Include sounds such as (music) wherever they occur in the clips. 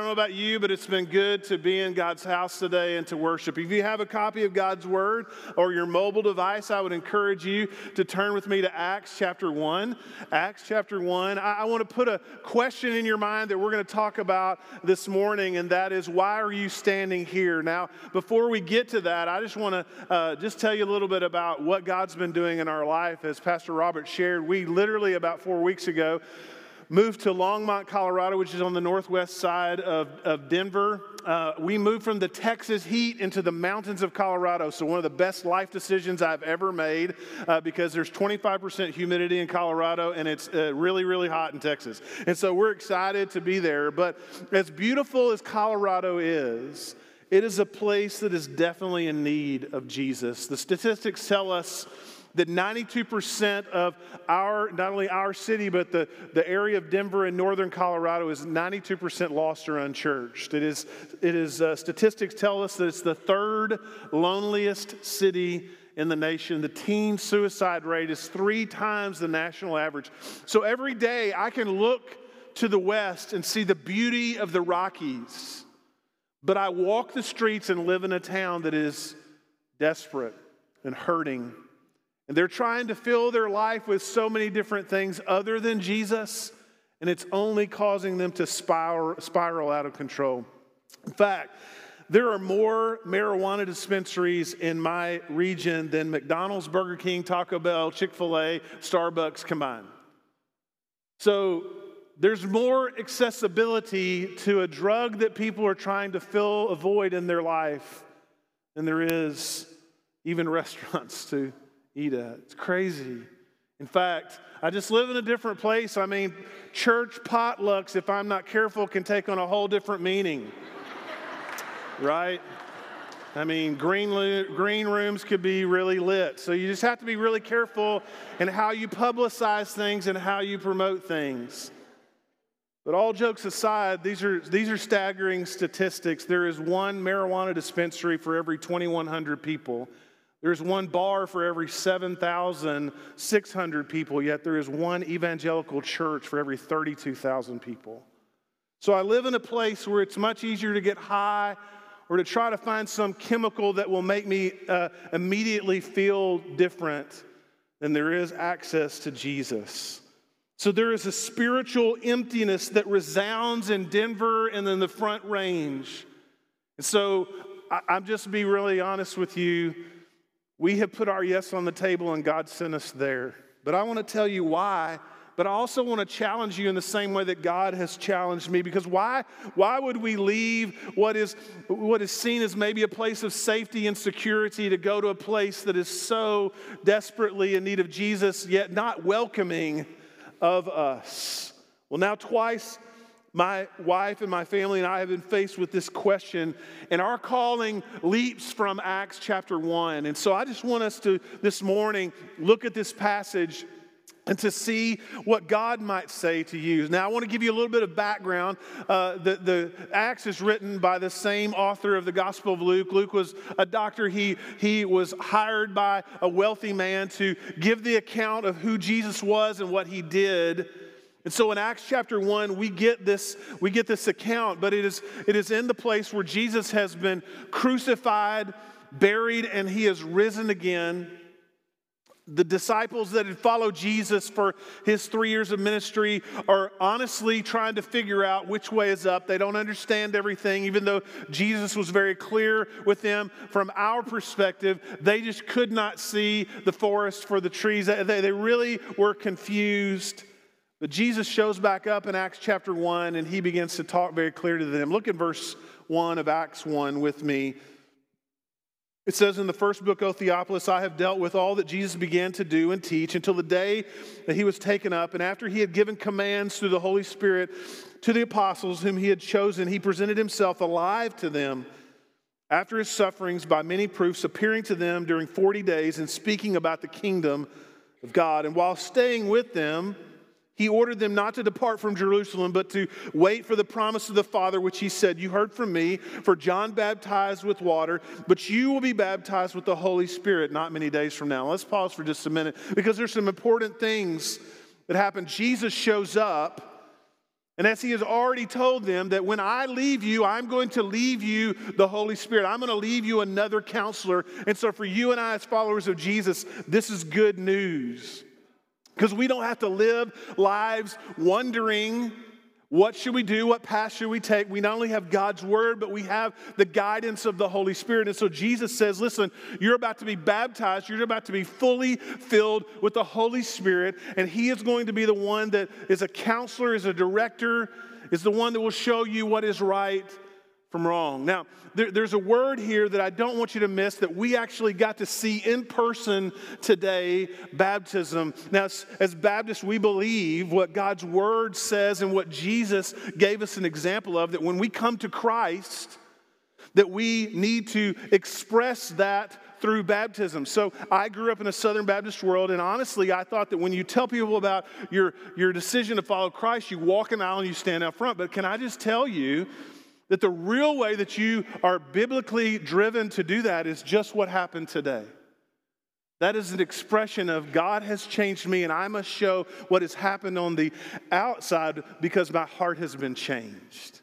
know about you, but it's been good to be in God's house today and to worship. If you have a copy of God's Word or your mobile device, I would encourage you to turn with me to Acts chapter 1. Acts chapter 1. I, I want to put a question in your mind that we're going to talk about this morning, and that is why are you standing here? Now, before we get to that, I just want to uh, just tell you a little bit about what God's been doing in our life. As Pastor Robert shared, we literally about four weeks ago moved to Longmont, Colorado, which is on the northwest side of, of Denver. Uh, we moved from the Texas heat into the mountains of Colorado. So, one of the best life decisions I've ever made uh, because there's 25% humidity in Colorado and it's uh, really, really hot in Texas. And so, we're excited to be there. But as beautiful as Colorado is, it is a place that is definitely in need of Jesus. The statistics tell us that 92% of our, not only our city, but the, the area of Denver and northern Colorado is 92% lost or unchurched. It is, it is uh, statistics tell us that it's the third loneliest city in the nation. The teen suicide rate is three times the national average. So every day I can look to the west and see the beauty of the Rockies, but I walk the streets and live in a town that is desperate and hurting and they're trying to fill their life with so many different things other than Jesus, and it's only causing them to spiral, spiral out of control. In fact, there are more marijuana dispensaries in my region than McDonald's, Burger King, Taco Bell, Chick fil A, Starbucks combined. So there's more accessibility to a drug that people are trying to fill a void in their life than there is even (laughs) restaurants to eat at. It's crazy. In fact, I just live in a different place. I mean, church potlucks, if I'm not careful, can take on a whole different meaning. right? I mean, green, green rooms could be really lit. So you just have to be really careful in how you publicize things and how you promote things. But all jokes aside, these are, these are staggering statistics. There is one marijuana dispensary for every 2,100 people. There's one bar for every 7,600 people, yet there is one evangelical church for every 32,000 people. So I live in a place where it's much easier to get high or to try to find some chemical that will make me uh, immediately feel different than there is access to Jesus. So there is a spiritual emptiness that resounds in Denver and in the front range. And so I, I'm just be really honest with you. We have put our yes on the table and God sent us there. But I want to tell you why. But I also want to challenge you in the same way that God has challenged me because why, why would we leave what is, what is seen as maybe a place of safety and security to go to a place that is so desperately in need of Jesus, yet not welcoming of us? Well, now, twice my wife and my family and I have been faced with this question, and our calling leaps from Acts chapter 1. And so I just want us to this morning look at this passage and to see what God might say to you. Now, I want to give you a little bit of background. Uh, the, the Acts is written by the same author of the Gospel of Luke. Luke was a doctor. He, he was hired by a wealthy man to give the account of who Jesus was and what he did. And so in Acts chapter 1, we get this, we get this account, but it is, it is in the place where Jesus has been crucified, buried, and he has risen again. The disciples that had followed Jesus for his three years of ministry are honestly trying to figure out which way is up. They don't understand everything, even though Jesus was very clear with them. From our perspective, they just could not see the forest for the trees. They, they really were confused. But Jesus shows back up in Acts chapter 1 and he begins to talk very clear to them. Look at verse 1 of Acts 1 with me. It says in the first book, O Theophilus, I have dealt with all that Jesus began to do and teach until the day that he was taken up. And after he had given commands through the Holy Spirit to the apostles whom he had chosen, he presented himself alive to them after his sufferings by many proofs, appearing to them during 40 days and speaking about the kingdom of God. And while staying with them, he ordered them not to depart from Jerusalem, but to wait for the promise of the Father, which he said, You heard from me, for John baptized with water, but you will be baptized with the Holy Spirit not many days from now. Let's pause for just a minute because there's some important things that happen. Jesus shows up And as he has already told them, that when I leave you, I'm going to leave you the Holy Spirit. I'm going to leave you another counselor. And so, for you and I, as followers of Jesus, this is good news. Because we don't have to live lives wondering what should we do? What path should we take? We not only have God's word, but we have the guidance of the Holy Spirit. And so Jesus says, Listen, you're about to be baptized. You're about to be fully filled with the Holy Spirit. And He is going to be the one that is a counselor, is a director, is the one that will show you what is right from wrong. Now, there, there's a word here that I don't want you to miss that we actually got to see in person today baptism. Now, as, as Baptists, we believe what God's word says and what Jesus gave us an example of that when we come to Christ, that we need to express that through baptism. So I grew up in a Southern Baptist world, and honestly, I thought that when you tell people about your, your decision to follow Christ, you walk an aisle and you stand out front. But can I just tell you that the real way that you are biblically driven to do that is just what happened today. That is an expression of God has changed me, and I must show what has happened on the outside because my heart has been changed.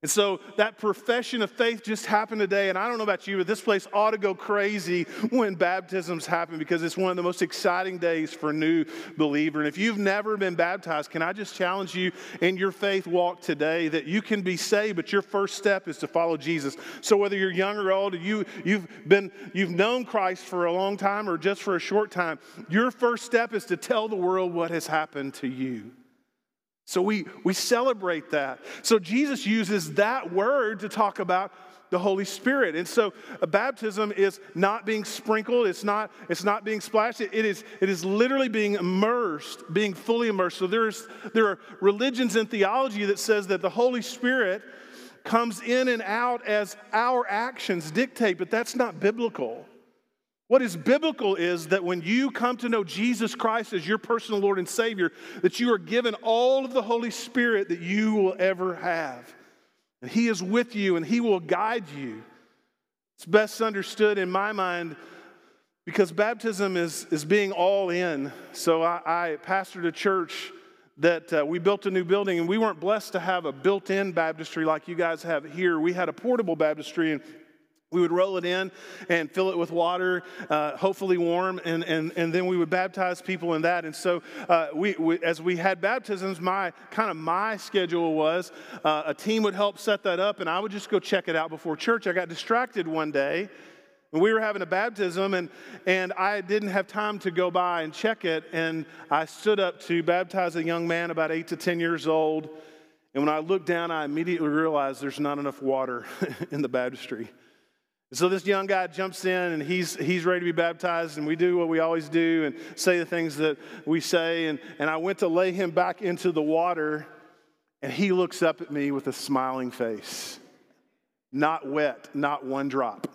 And so that profession of faith just happened today. And I don't know about you, but this place ought to go crazy when baptisms happen because it's one of the most exciting days for a new believer. And if you've never been baptized, can I just challenge you in your faith walk today that you can be saved, but your first step is to follow Jesus. So whether you're young or old, you, you've been you've known Christ for a long time or just for a short time, your first step is to tell the world what has happened to you. So we, we celebrate that. So Jesus uses that word to talk about the Holy Spirit. And so baptism is not being sprinkled, it's not, it's not being splashed, it, is, it is literally being immersed, being fully immersed. So there's, there are religions and theology that says that the Holy Spirit comes in and out as our actions dictate, but that's not biblical. What is biblical is that when you come to know Jesus Christ as your personal Lord and Savior, that you are given all of the Holy Spirit that you will ever have. And He is with you and He will guide you. It's best understood in my mind because baptism is, is being all in. So I, I pastored a church that uh, we built a new building and we weren't blessed to have a built in baptistry like you guys have here. We had a portable baptistry and we would roll it in and fill it with water, uh, hopefully warm, and, and, and then we would baptize people in that. And so, uh, we, we, as we had baptisms, my kind of my schedule was uh, a team would help set that up, and I would just go check it out before church. I got distracted one day, and we were having a baptism, and, and I didn't have time to go by and check it. And I stood up to baptize a young man about eight to 10 years old. And when I looked down, I immediately realized there's not enough water (laughs) in the baptistry. So this young guy jumps in and he's, he's ready to be baptized, and we do what we always do and say the things that we say. And, and I went to lay him back into the water, and he looks up at me with a smiling face. Not wet, not one drop.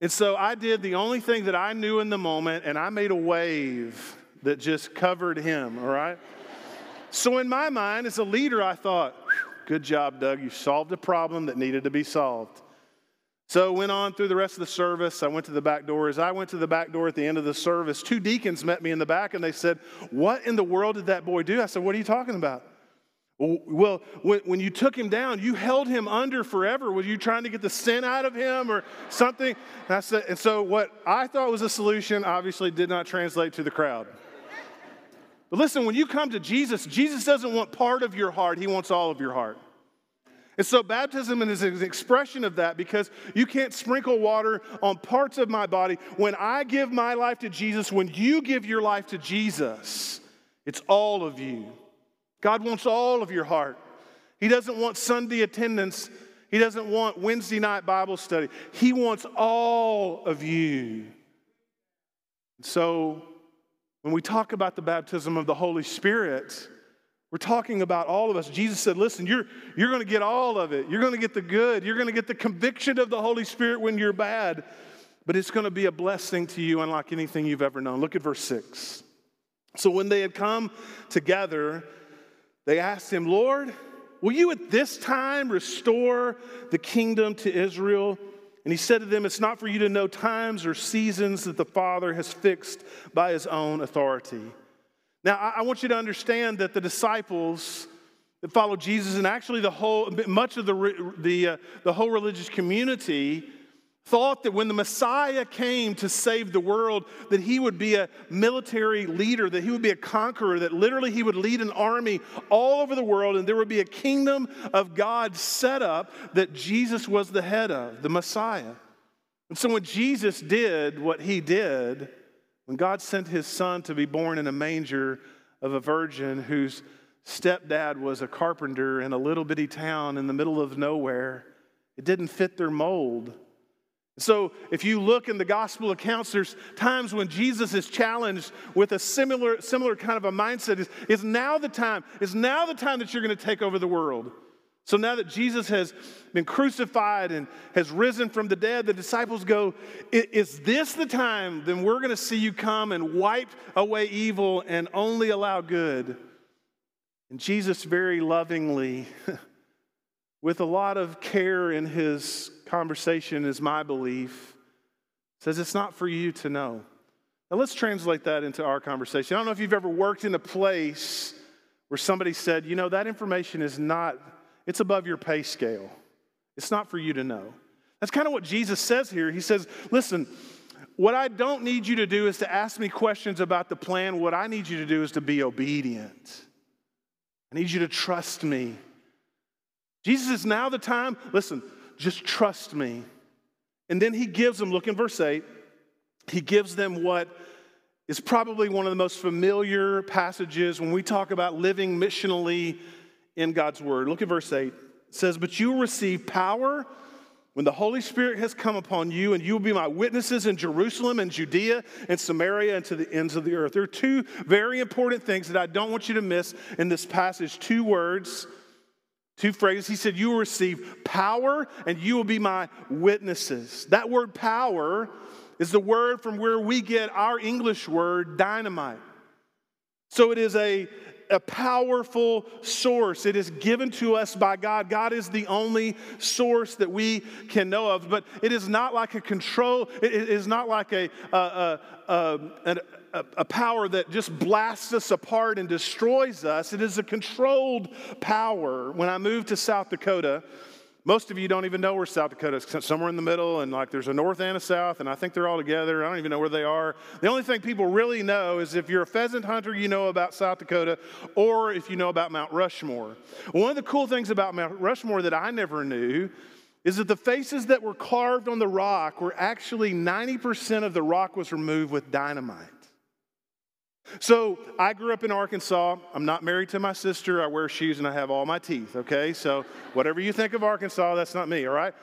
And so I did the only thing that I knew in the moment, and I made a wave that just covered him, all right? so in my mind, as a leader, I thought, good job, Doug. You solved a problem that needed to be solved. So went on through the rest of the service. I went to the back door. As I went to the back door at the end of the service, two deacons met me in the back and they said, What in the world did that boy do? I said, What are you talking about? Well, when, you took him down, you held him under forever. Were you trying to get the sin out of him or something? And, I said, and so, what I thought was a solution obviously did not translate to the crowd. But listen, when you come to Jesus, Jesus doesn't want part of your heart, He wants all of your heart. And so, baptism is an expression of that because you can't sprinkle water on parts of my body. When I give my life to Jesus, when you give your life to Jesus, it's all of you. God wants all of your heart. He doesn't want Sunday attendance, He doesn't want Wednesday night Bible study. He wants all of you. So, when we talk about the baptism of the Holy Spirit, we're talking about all of us. Jesus said, Listen, you're, you're going to get all of it. You're going to get the good. You're going to get the conviction of the Holy Spirit when you're bad. But it's going to be a blessing to you, unlike anything you've ever known. Look at verse 6. So when they had come together, they asked him, Lord, will you at this time restore the kingdom to Israel? And he said to them, It's not for you to know times or seasons that the Father has fixed by his own authority. Now, I want you to understand that the disciples that followed Jesus, and actually the whole, much of the, the, uh, the whole religious community thought that when the Messiah came to save the world, that he would be a military leader, that he would be a conqueror, that literally he would lead an army all over the world, and there would be a kingdom of God set up that Jesus was the head of, the Messiah. And so when Jesus did what he did, when God sent his son to be born in a manger of a virgin whose stepdad was a carpenter in a little bitty town in the middle of nowhere, it didn't fit their mold. So, if you look in the gospel accounts, there's times when Jesus is challenged with a similar, similar kind of a mindset. Is, is now the time? Is now the time that you're going to take over the world? So now that Jesus has been crucified and has risen from the dead, the disciples go, Is this the time? Then we're going to see you come and wipe away evil and only allow good. And Jesus very lovingly, (laughs) with a lot of care in his conversation, is my belief, says it's not for you to know. Now let's translate that into our conversation. I don't know if you've ever worked in a place where somebody said, you know, that information is not, it's above your pay scale. It's not for you to know. That's kind of what Jesus says here. He says, listen, what I don't need you to do is to ask me questions about the plan. What I need you to do is to be obedient. I need you to trust me. Jesus is now the time. Listen, just trust me. And then he gives them, look in verse 8, he gives them what is probably one of the most familiar passages when we talk about living missionally in God's word. Look at verse 8. It says, But you will receive power when the Holy Spirit has come upon you, and you will be my witnesses in Jerusalem and Judea and Samaria and to the ends of the earth. There are two very important things that I don't want you to miss in this passage. Two words, two phrases. He said, You will receive power, and you will be my witnesses. That word power is the word from where we get our English word dynamite. So it is a, a powerful source. It is given to us by God. God is the only source that we can know of, but it is not like a control, it is not like a, a, a, a, a power that just blasts us apart and destroys us. It is a controlled power. When I moved to South Dakota, most of you don't even know where South Dakota is, somewhere in the middle, and like there's a north and a south, and I think they're all together. I don't even know where they are. The only thing people really know is if you're a pheasant hunter, you know about South Dakota, or if you know about Mount Rushmore. One of the cool things about Mount Rushmore that I never knew is that the faces that were carved on the rock were actually 90% of the rock was removed with dynamite. So I grew up in Arkansas. I'm not married to my sister. I wear shoes and I have all my teeth, okay? So whatever you think of Arkansas, that's not me, all right?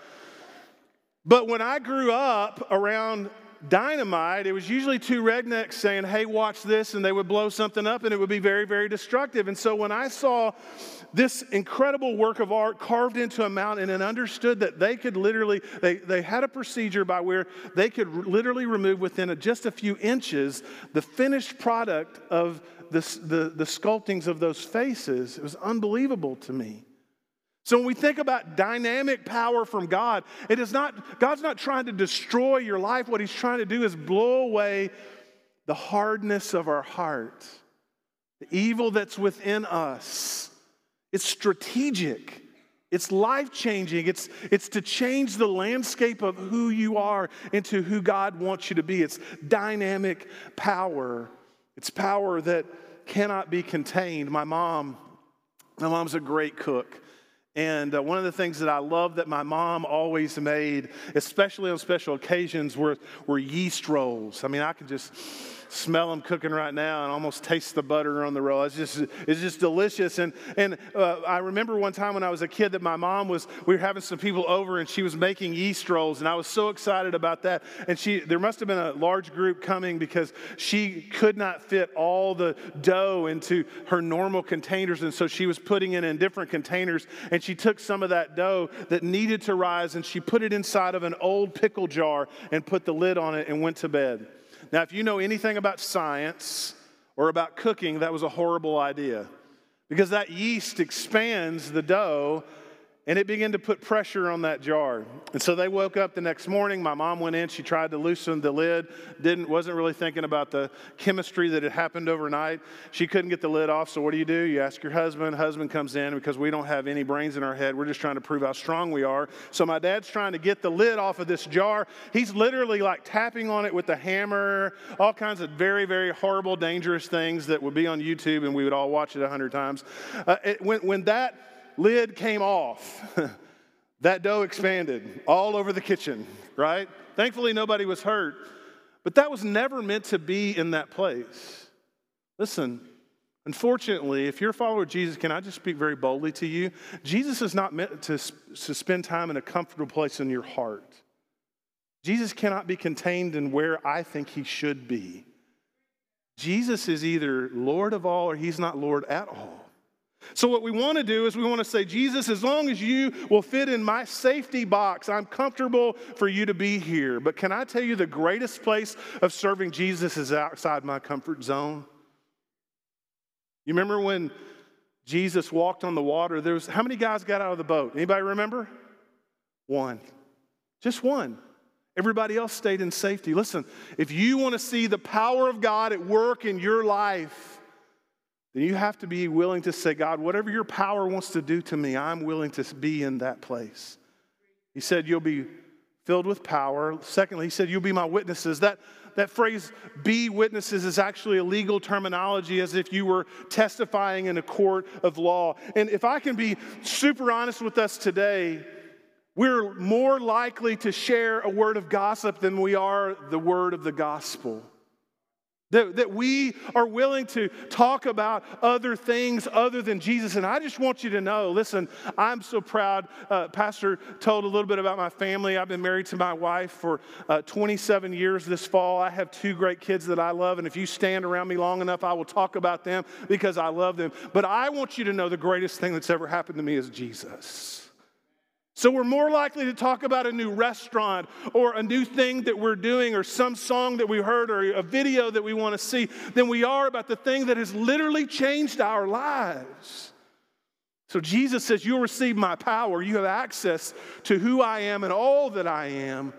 But when I grew up around dynamite, it was usually two rednecks saying, Hey, watch this, and they would blow something up and it would be very, very destructive. And so when I saw this incredible work of art carved into a mountain and understood that they could literally, they, they had a procedure by where they could literally remove within a, just a few inches the finished product of the, the, the sculptings of those faces. It was unbelievable to me. So when we think about dynamic power from God, it is not, God's not trying to destroy your life. What He's trying to do is blow away the hardness of our heart, the evil that's within us. It's strategic. It's life changing. It's, it's to change the landscape of who you are into who God wants you to be. It's dynamic power. It's power that cannot be contained. My mom, my mom's a great cook. And uh, one of the things that I love that my mom always made, especially on special occasions, were, were yeast rolls. I mean, I can just smell them cooking right now and almost taste the butter on the roll. It's just, it's just delicious. And, and uh, I remember one time when I was a kid that my mom was, we were having some people over and she was making yeast rolls. And I was so excited about that. And she, there must have been a large group coming because she could not fit all the dough into her normal containers. And so she was putting it in different containers. And she took some of that dough that needed to rise and she put it inside of an old pickle jar and put the lid on it and went to bed. Now, if you know anything about science or about cooking, that was a horrible idea. Because that yeast expands the dough and it began to put pressure on that jar. And so they woke up the next morning. My mom went in. She tried to loosen the lid. Didn't wasn't really thinking about the chemistry that had happened overnight. She couldn't get the lid off. So what do you do? You ask your husband. Husband comes in because we don't have any brains in our head. We're just trying to prove how strong we are. So my dad's trying to get the lid off of this jar. He's literally like tapping on it with a hammer. All kinds of very very horrible, dangerous things that would be on YouTube, and we would all watch it a hundred times. Uh, it, when when that lid came off. (laughs) that dough expanded all over the kitchen, right? Thankfully, nobody was hurt. But that was never meant to be in that place. Listen, unfortunately, if you're a follower of Jesus, can I just speak very boldly to you? Jesus is not meant to, to spend time in a comfortable place in your heart. Jesus cannot be contained in where I think he should be. Jesus is either Lord of all or he's not Lord at all. So, what we want to do is we want to say, Jesus, as long as you will fit in my safety box, I'm comfortable for you to be here. But can I tell you the greatest place of serving Jesus is outside my comfort zone? You remember when Jesus walked on the water? There was how many guys got out of the boat? Anybody remember? One. Just one. Everybody else stayed in safety. Listen, if you want to see the power of God at work in your life, then you have to be willing to say, God, whatever your power wants to do to me, I'm willing to be in that place. He said, You'll be filled with power. Secondly, he said, You'll be my witnesses. That, that phrase, be witnesses, is actually a legal terminology as if you were testifying in a court of law. And if I can be super honest with us today, we're more likely to share a word of gossip than we are the word of the gospel. That, that we are willing to talk about other things other than Jesus. And I just want you to know listen, I'm so proud. Uh, Pastor told a little bit about my family. I've been married to my wife for uh, 27 years this fall. I have two great kids that I love. And if you stand around me long enough, I will talk about them because I love them. But I want you to know the greatest thing that's ever happened to me is Jesus. So we're more likely to talk about a new restaurant or a new thing that we're doing or some song that we heard or a video that we want to see than we are about the thing that has literally changed our lives. So Jesus says, You'll receive my power. You have access to who I am and all that I am.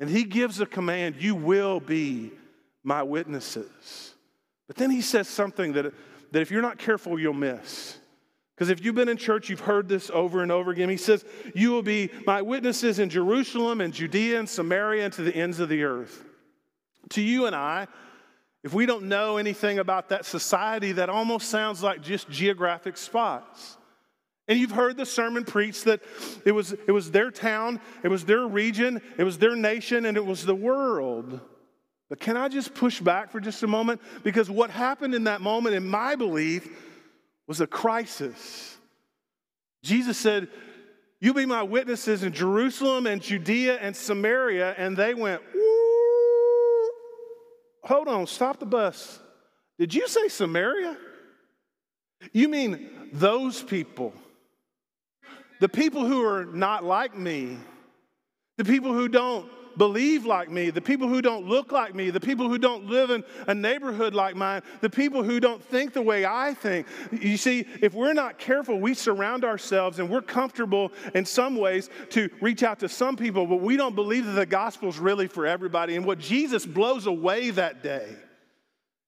And he gives a command you will be my witnesses. But then he says something that, that if you're not careful, you'll miss. Because if you've been in church, you've heard this over and over again. He says, You will be my witnesses in Jerusalem and Judea and Samaria and to the ends of the earth. To you and I, if we don't know anything about that society, that almost sounds like just geographic spots. And you've heard the sermon preached that it was, it was their town, it was their region, it was their nation, and it was the world. But can I just push back for just a moment? Because what happened in that moment, in my belief, was a crisis. Jesus said, You be my witnesses in Jerusalem and Judea and Samaria. And they went, Hold on, stop the bus. Did you say Samaria? You mean those people? The people who are not like me, the people who don't believe like me, the people who don't look like me, the people who don't live in a neighborhood like mine, the people who don't think the way I think. You see, if we're not careful, we surround ourselves and we're comfortable in some ways to reach out to some people, but we don't believe that the gospel is really for everybody. And what Jesus blows away that day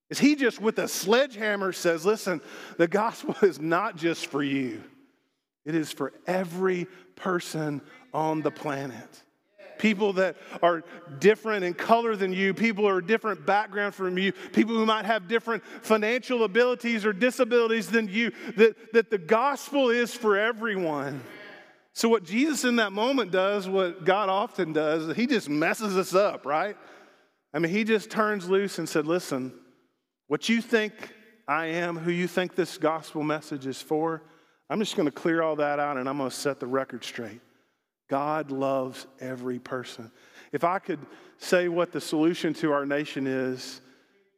is he just with a sledgehammer says, listen, the gospel is not just for you. It is for every person on the planet people that are different in color than you, people who are different background from you, people who might have different financial abilities or disabilities than you, that, that the gospel is for everyone. So, what Jesus in that moment does, what God often does, he just messes us up, right? I mean, he just turns loose and said, Listen, what you think I am, who you think this gospel message is for, I'm just going to clear all that out and I'm going to set the record straight. God loves every person. If I could say what the solution to our nation is,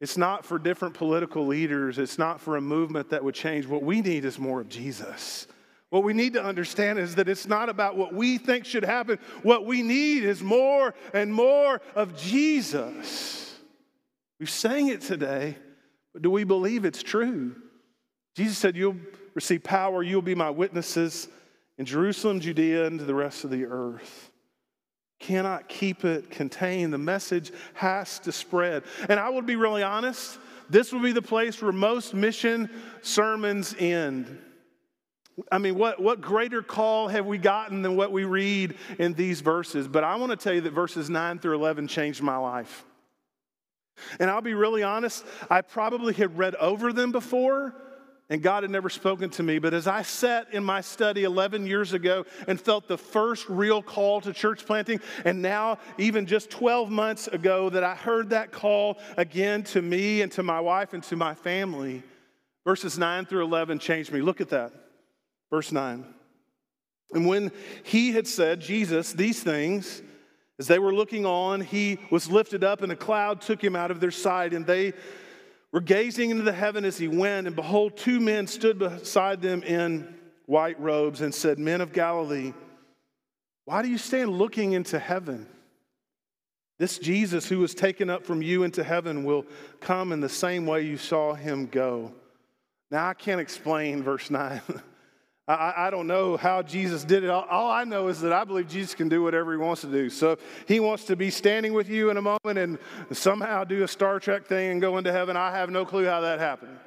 it's not for different political leaders, it's not for a movement that would change. What we need is more of Jesus. What we need to understand is that it's not about what we think should happen. What we need is more and more of Jesus. We sang it today, but do we believe it's true? Jesus said, You'll receive power, you'll be my witnesses in Jerusalem, Judea, and to the rest of the earth. Cannot keep it contained. The message has to spread. And I would be really honest, this would be the place where most mission sermons end. I mean, what, what greater call have we gotten than what we read in these verses? But I want to tell you that verses 9 through 11 changed my life. And I'll be really honest, I probably had read over them before, and God had never spoken to me. But as I sat in my study 11 years ago and felt the first real call to church planting, and now, even just 12 months ago, that I heard that call again to me and to my wife and to my family, verses 9 through 11 changed me. Look at that. Verse 9. And when he had said, Jesus, these things, as they were looking on, he was lifted up, and a cloud took him out of their sight, and they were gazing into the heaven as he went, and behold, two men stood beside them in white robes and said, Men of Galilee, why do you stand looking into heaven? This Jesus who was taken up from you into heaven will come in the same way you saw him go. Now, I can't explain verse 9. (laughs) I, I, don't know how Jesus did it. All, all, I know is that I believe Jesus can do whatever he wants to do. So he wants to be standing with you in a moment and somehow do a Star Trek thing and go into heaven. I have no clue how that happened.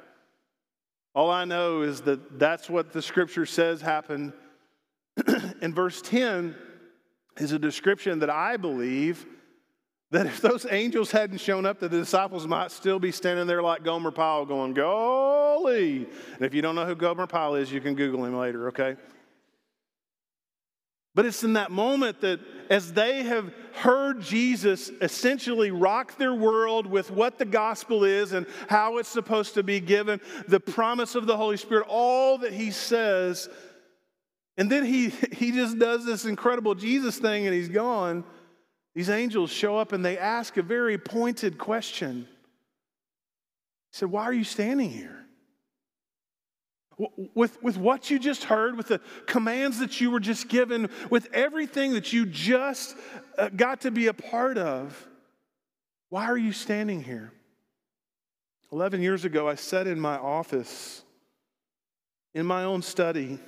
All I know is that that's what the scripture says happened. (clears throat) in verse 10 is a description that I believe that if those angels hadn't shown up, that the disciples might still be standing there like Gomer Pyle going, Golly. And if you don't know who Gomer Pyle is, you can Google him later, okay? But it's in that moment that as they have heard Jesus essentially rock their world with what the gospel is and how it's supposed to be given, the promise of the Holy Spirit, all that he says, and then he, (laughs) he just does this incredible Jesus thing and he's gone. These angels show up and they ask a very pointed question. He said, Why are you standing here? With, with what you just heard, with the commands that you were just given, with everything that you just uh, got to be a part of, why are you standing here? 11 years ago, I sat in my office, in my own study,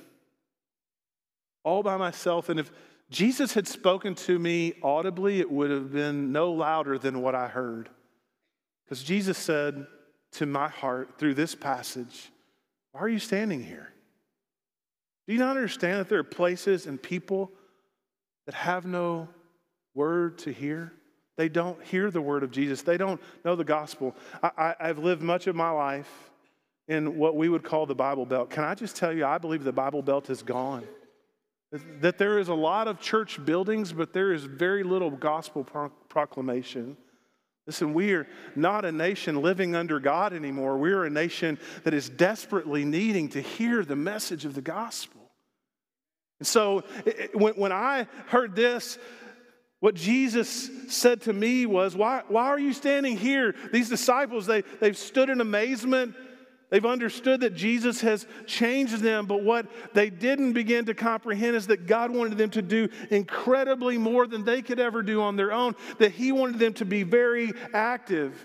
all by myself. And if Jesus had spoken to me audibly, it would have been no louder than what I heard. Because Jesus said to my heart through this passage, Why are you standing here? Do you not understand that there are places and people that have no word to hear? They don't hear the word of Jesus, they don't know the gospel. I, have lived much of my life in what we would call the Bible Belt. Can I just tell you, I believe the Bible Belt is gone. That there is a lot of church buildings, but there is very little gospel pro- proclamation. Listen, we are not a nation living under God anymore. We're a nation that is desperately needing to hear the message of the gospel. And so when, when I heard this, what Jesus said to me was, Why, why are you standing here? These disciples, they, they've stood in amazement They've understood that Jesus has changed them, but what they didn't begin to comprehend is that God wanted them to do incredibly more than they could ever do on their own, that He wanted them to be very active.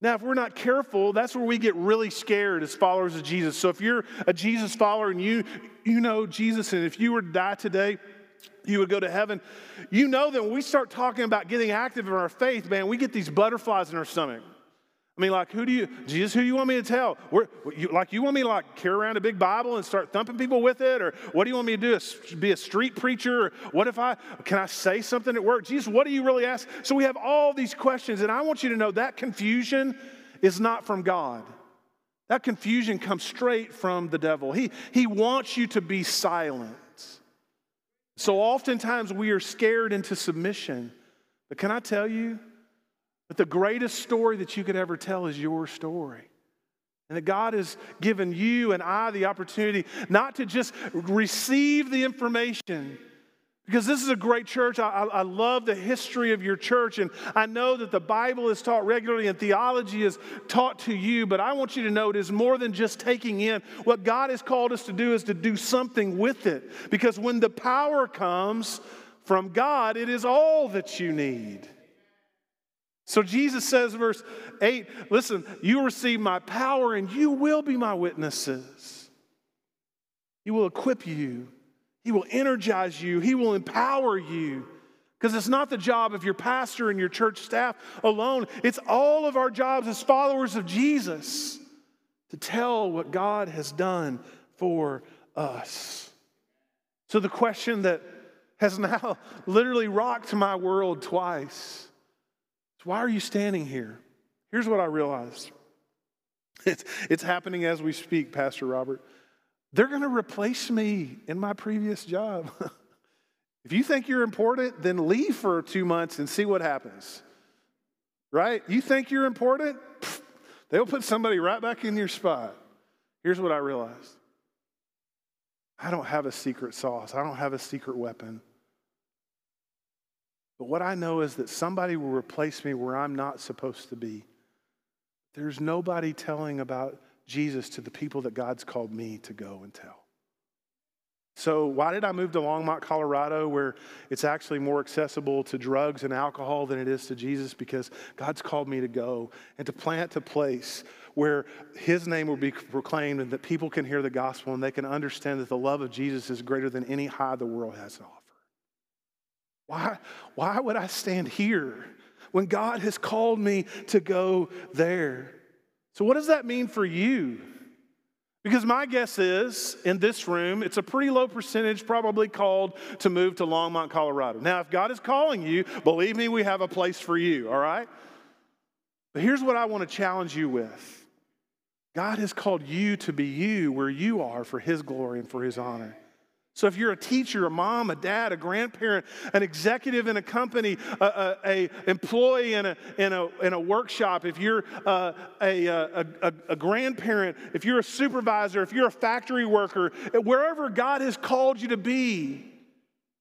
Now, if we're not careful, that's where we get really scared as followers of Jesus. So if you're a Jesus follower and you, you know Jesus, and if you were to die today, you would go to heaven, you know that when we start talking about getting active in our faith, man, we get these butterflies in our stomach. I mean, like, who do you, Jesus, who you want me to tell? Where, you, like, you want me to, like, carry around a big Bible and start thumping people with it? Or what do you want me to do? Be a street preacher? Or what if I, can I say something at work? Jesus, what do you really ask? So we have all these questions, and I want you to know that confusion is not from God. That confusion comes straight from the devil. He, he wants you to be silent. So oftentimes we are scared into submission. But can I tell you, but the greatest story that you could ever tell is your story. And that God has given you and I the opportunity not to just receive the information, because this is a great church. I, I, love the history of your church, and I know that the Bible is taught regularly and theology is taught to you, but I want you to know it is more than just taking in. What God has called us to do is to do something with it. Because when the power comes from God, it is all that you need. So Jesus says, verse 8, listen, you receive my power and you will be my witnesses. He will equip you He will energize you, He will empower you. Because it's not the job of your pastor and your church staff alone, it's all of our jobs as followers of Jesus to tell what God has done for us. So, the question that has now (laughs) literally rocked my world twice is why are you standing here? Here's what I realized (laughs) it's, it's happening as we speak, Pastor Robert. They're going to replace me in my previous job. (laughs) if you think you're important, then leave for two months and see what happens. Right? You think you're important? Pfft, (laughs) they'll put somebody right back in your spot. Here's what I realized I don't have a secret sauce, I don't have a secret weapon. But what I know is that somebody will replace me where I'm not supposed to be. There's nobody telling about Jesus to the people that God's called me to go and tell. So, why did I move to Longmont, Colorado, where it's actually more accessible to drugs and alcohol than it is to Jesus? Because God's called me to go and to plant a place where His name will be proclaimed and that people can hear the gospel and they can understand that the love of Jesus is greater than any high the world has to offer. Why, why would I stand here when God has called me to go there? So, what does that mean for you? Because my guess is in this room, it's a pretty low percentage probably called to move to Longmont, Colorado. Now, if God is calling you, believe me, we have a place for you, all right? But here's what I want to challenge you with God has called you to be you where you are for His glory and for His honor. So, if you're a teacher, a mom, a dad, a grandparent, an executive in a company, a, a, a employee in a, in, a, in a workshop, if you're uh, a, a, a, a grandparent, if you're a supervisor, if you're a factory worker, wherever God has called you to be,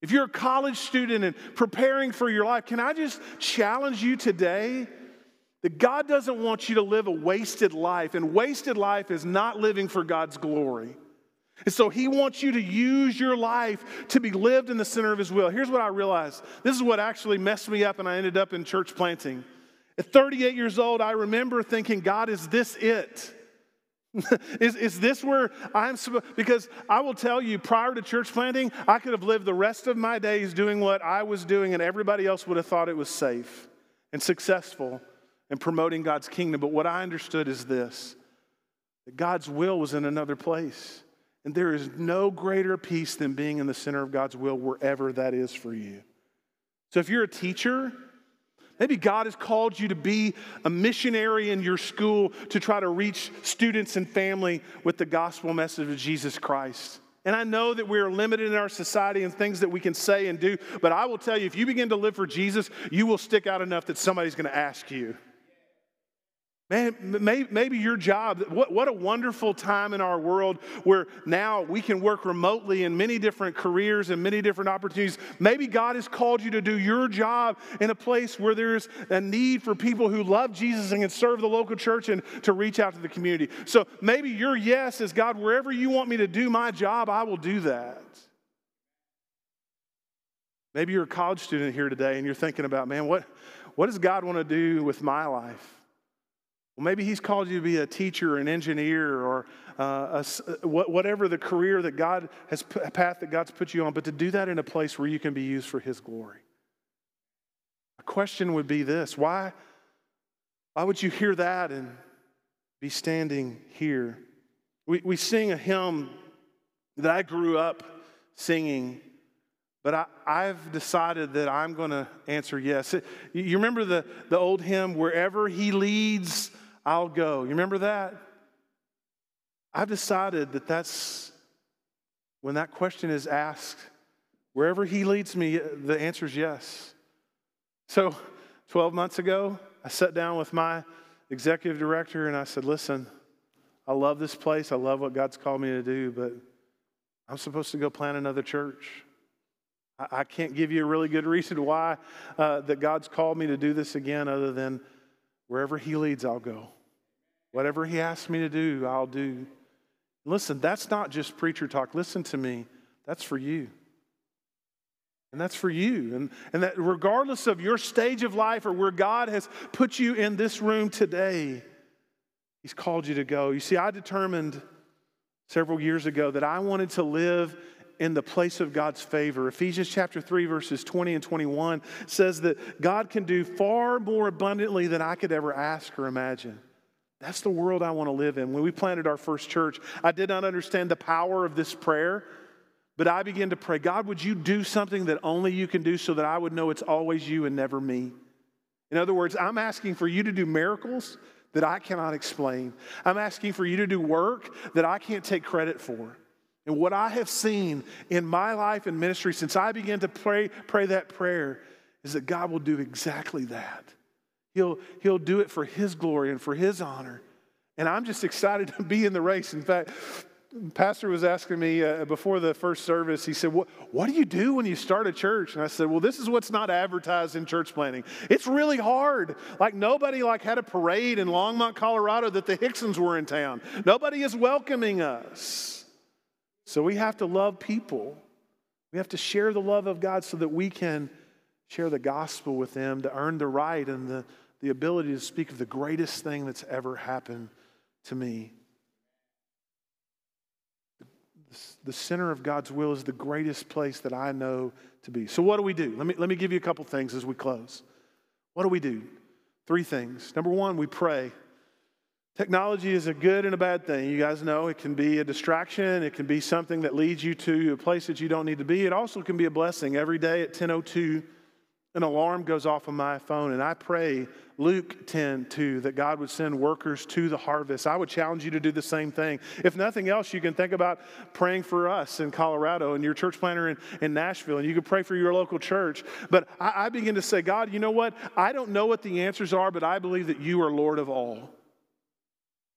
if you're a college student and preparing for your life, can I just challenge you today that God doesn't want you to live a wasted life, and wasted life is not living for God's glory. And so he wants you to use your life to be lived in the center of his will. Here's what I realized this is what actually messed me up, and I ended up in church planting. At 38 years old, I remember thinking, God, is this it? (laughs) is, is this where I'm supposed because I will tell you, prior to church planting, I could have lived the rest of my days doing what I was doing, and everybody else would have thought it was safe and successful and promoting God's kingdom. But what I understood is this that God's will was in another place. And there is no greater peace than being in the center of God's will wherever that is for you. So if you're a teacher, maybe God has called you to be a missionary in your school to try to reach students and family with the gospel message of Jesus Christ. And I know that we are limited in our society and things that we can say and do, but I will tell you, if you begin to live for Jesus, you will stick out enough that somebody's going to ask you. Man, maybe your job, what, a wonderful time in our world where now we can work remotely in many different careers and many different opportunities. Maybe God has called you to do your job in a place where there's a need for people who love Jesus and can serve the local church and to reach out to the community. So maybe your yes is God, wherever you want me to do my job, I will do that. Maybe you're a college student here today and you're thinking about, man, what, what does God want to do with my life? Well, maybe He's called you to be a teacher, an engineer, or uh, a, whatever the career that God has, a path that God's put you on, but to do that in a place where you can be used for His glory. A question would be this why, why would you hear that and be standing here? We, we sing a hymn that I grew up singing but I, have decided that I'm going to answer yes. You remember the, the old hymn, Wherever He leads, I'll go. You remember that? I've decided that that's when that question is asked, wherever He leads me, the answer is yes. So, 12 months ago, I sat down with my executive director and I said, Listen, I love this place. I love what God's called me to do, but I'm supposed to go plant another church. I, can't give you a really good reason why uh, that God's called me to do this again, other than wherever He leads, I'll go. Whatever He asks me to do, I'll do. Listen, that's not just preacher talk. Listen to me. That's for you. And that's for you. And, and that regardless of your stage of life or where God has put you in this room today, He's called you to go. You see, I determined several years ago that I wanted to live in the place of God's favor. Ephesians chapter 3, verses 20 and 21 says that God can do far more abundantly than I could ever ask or imagine. That's the world I want to live in. When we planted our first church, I did not understand the power of this prayer, but I began to pray God, would you do something that only you can do so that I would know it's always you and never me? In other words, I'm asking for you to do miracles that I cannot explain. I'm asking for you to do work that I can't take credit for. And what I have seen in my life and ministry since I began to pray, pray that prayer is that God will do exactly that. He'll, he'll do it for His glory and for His honor. And I'm just excited (laughs) to be in the race. In fact, Pastor was asking me uh, before the first service, he said, what, what do you do when you start a church? And I said, Well, this is what's not advertised in church planting. It's really hard. Like nobody like had a parade in Longmont, Colorado that the Hicksons were in town. Nobody is welcoming us. So we have to love people. We have to share the love of God so that we can share the gospel with them to earn the right and the, the ability to speak of the greatest thing that's ever happened to me. The center of God's will is the greatest place that I know to be. So, what do we do? Let me, let me give you a couple things as we close. What do we do? Three things. Number one, we pray. Technology is a good and a bad thing. You guys know it can be a distraction. It can be something that leads you to a place that you don't need to be. It also can be a blessing. Every day at 10:02, an alarm goes off on my phone, and I pray Luke 10, 2, that God would send workers to the harvest. I would challenge you to do the same thing. If nothing else, you can think about praying for us in Colorado and your church planter in, in Nashville, and you can pray for your local church. But I, I begin to say, God, you know what? I don't know what the answers are, but I believe that you are Lord of all.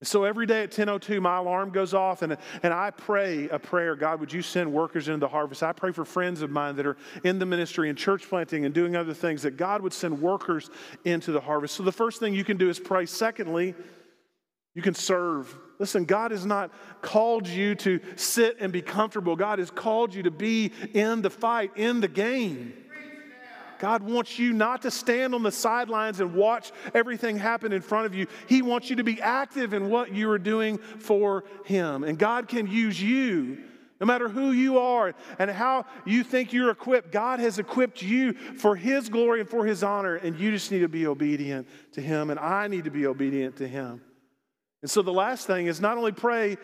So every day at 10:02, my alarm goes off, and, and I pray a prayer. God, would you send workers into the harvest? I pray for friends of mine that are in the ministry and church planting and doing other things that God would send workers into the harvest. So the first thing you can do is pray. Secondly, you can serve. Listen, God has not called you to sit and be comfortable. God has called you to be in the fight, in the game. God wants you not to stand on the sidelines and watch everything happen in front of you. He wants you to be active in what you are doing for Him. And God can use you. No matter who you are and how you think you're equipped, God has equipped you for His glory and for His honor, and you just need to be obedient to Him, and I need to be obedient to Him. And so the last thing is not only pray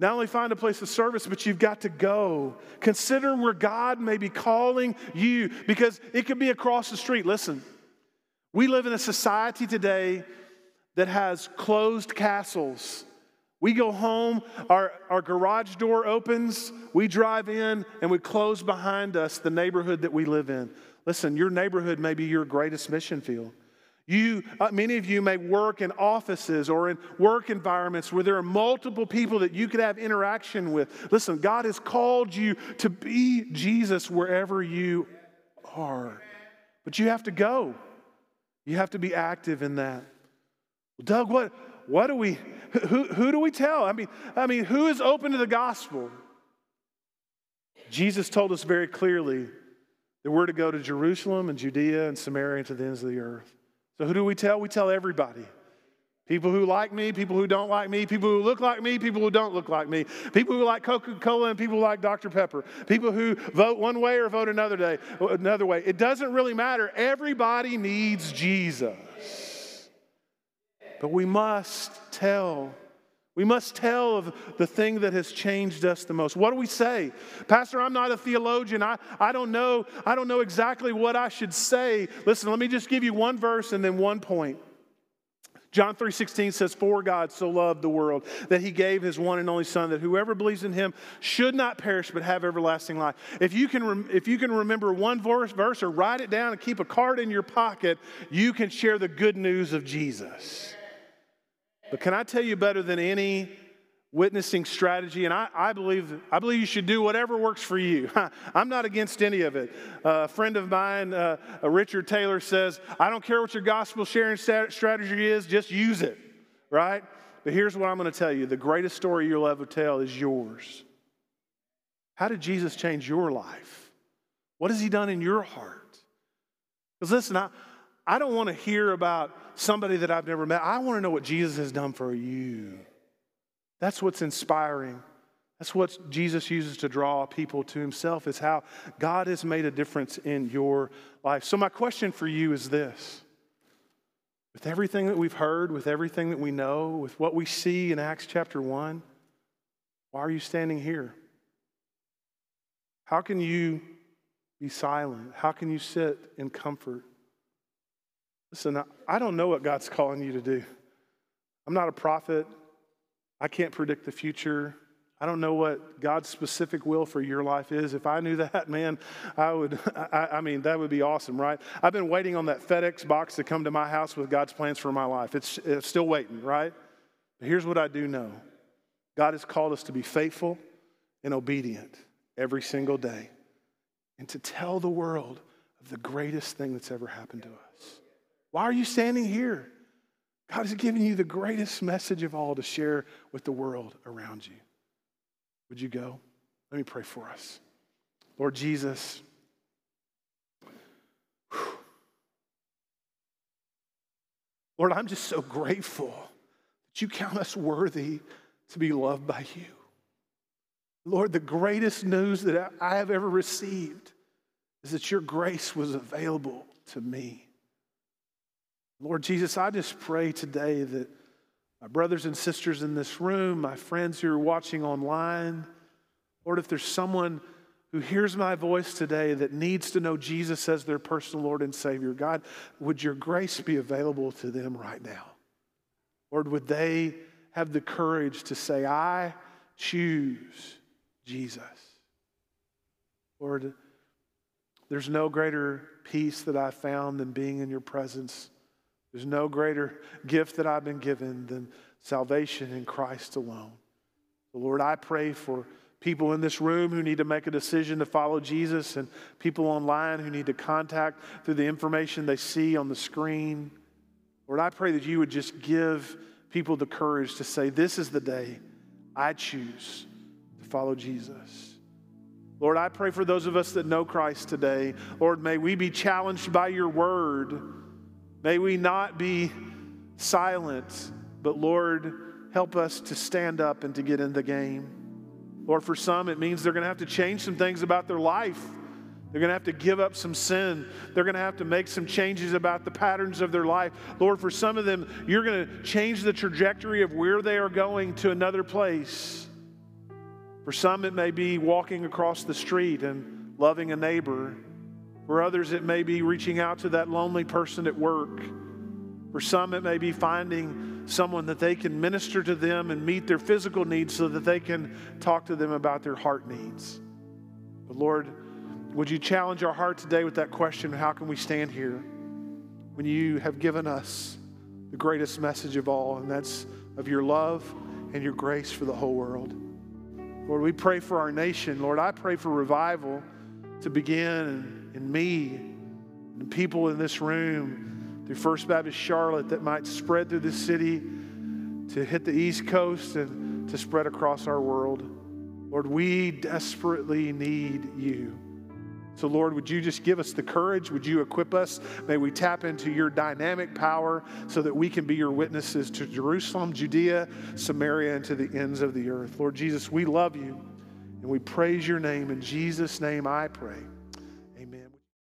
not only find a place of service, but you've got to go. Consider where God may be calling you because it could be across the street. Listen, we live in a society today that has closed castles. We go home, our, our garage door opens, we drive in, and we close behind us the neighborhood that we live in. Listen, your neighborhood may be your greatest mission field. You, uh, many of you may work in offices or in work environments where there are multiple people that you could have interaction with. Listen, God has called you to be Jesus wherever you are. But you have to go. You have to be active in that. Doug, what, what do we, who, who do we tell? I mean, I mean, who is open to the gospel? Jesus told us very clearly that we're to go to Jerusalem and Judea and Samaria and to the ends of the earth. So who do we tell? We tell everybody. People who like me, people who don't like me, people who look like me, people who don't look like me, people who like Coca Cola and people who like Dr. Pepper, people who vote one way or vote another, day, another way. It doesn't really matter. Everybody needs Jesus. But we must tell we must tell of the thing that has changed us the most. What do we say? Pastor, I'm not a theologian. I, I don't know. I don't know exactly what I should say. Listen, let me just give you one verse and then one point. John 3:16 says for God so loved the world that he gave his one and only son that whoever believes in him should not perish but have everlasting life. If you can rem- if you can remember one verse, verse or write it down and keep a card in your pocket, you can share the good news of Jesus. But can I tell you better than any witnessing strategy? And I, I, believe, I believe you should do whatever works for you. (laughs) I'm not against any of it. Uh, a friend of mine, uh, Richard Taylor, says, I don't care what your gospel sharing strategy is, just use it, right? But here's what I'm going to tell you the greatest story you'll ever tell is yours. How did Jesus change your life? What has he done in your heart? Because listen, I, I don't want to hear about somebody that I've never met. I want to know what Jesus has done for you. That's what's inspiring. That's what Jesus uses to draw people to himself, is how God has made a difference in your life. So, my question for you is this with everything that we've heard, with everything that we know, with what we see in Acts chapter 1, why are you standing here? How can you be silent? How can you sit in comfort? Listen, I don't know what God's calling you to do. I'm not a prophet. I can't predict the future. I don't know what God's specific will for your life is. If I knew (laughs) that, man, I would, (laughs) I, I, mean, that would be awesome, right? I've been waiting on that FedEx box to come to my house with God's plans for my life. It's, it's still waiting, right? But here's what I do know God has called us to be faithful and obedient every single day and to tell the world of the greatest thing that's ever happened to us. Why are you standing here? God has given you the greatest message of all to share with the world around you. Would you go? Let me pray for us. Lord Jesus, Lord, I'm just so grateful that you count us worthy to be loved by you. Lord, the greatest news that I have ever received is that your grace was available to me. Lord Jesus, I just pray today that my brothers and sisters in this room, my friends who are watching online, Lord, if there's someone who hears my voice today that needs to know Jesus as their personal Lord and Savior, God, would your grace be available to them right now? Lord, would they have the courage to say, I choose Jesus? Lord, there's no greater peace that I've found than being in your presence. There's no greater gift that I've been given than salvation in Christ alone. Lord, I pray for people in this room who need to make a decision to follow Jesus and people online who need to contact through the information they see on the screen. Lord, I pray that you would just give people the courage to say, This is the day I choose to follow Jesus. Lord, I pray for those of us that know Christ today. Lord, may we be challenged by your word May we not be silent, but Lord, help us to stand up and to get in the game. Lord, for some, it means they're going to have to change some things about their life. They're going to have to give up some sin. They're going to have to make some changes about the patterns of their life. Lord, for some of them, you're going to change the trajectory of where they are going to another place. For some, it may be walking across the street and loving a neighbor. For others, it may be reaching out to that lonely person at work. For some, it may be finding someone that they can minister to them and meet their physical needs so that they can talk to them about their heart needs. But Lord, would you challenge our heart today with that question how can we stand here when you have given us the greatest message of all, and that's of your love and your grace for the whole world? Lord, we pray for our nation. Lord, I pray for revival to begin and me and people in this room through First Baptist Charlotte that might spread through the city to hit the East Coast and to spread across our world. Lord, we desperately need you. So, Lord, would you just give us the courage? Would you equip us? May we tap into your dynamic power so that we can be your witnesses to Jerusalem, Judea, Samaria, and to the ends of the earth. Lord Jesus, we love you and we praise your name. In Jesus' name I pray.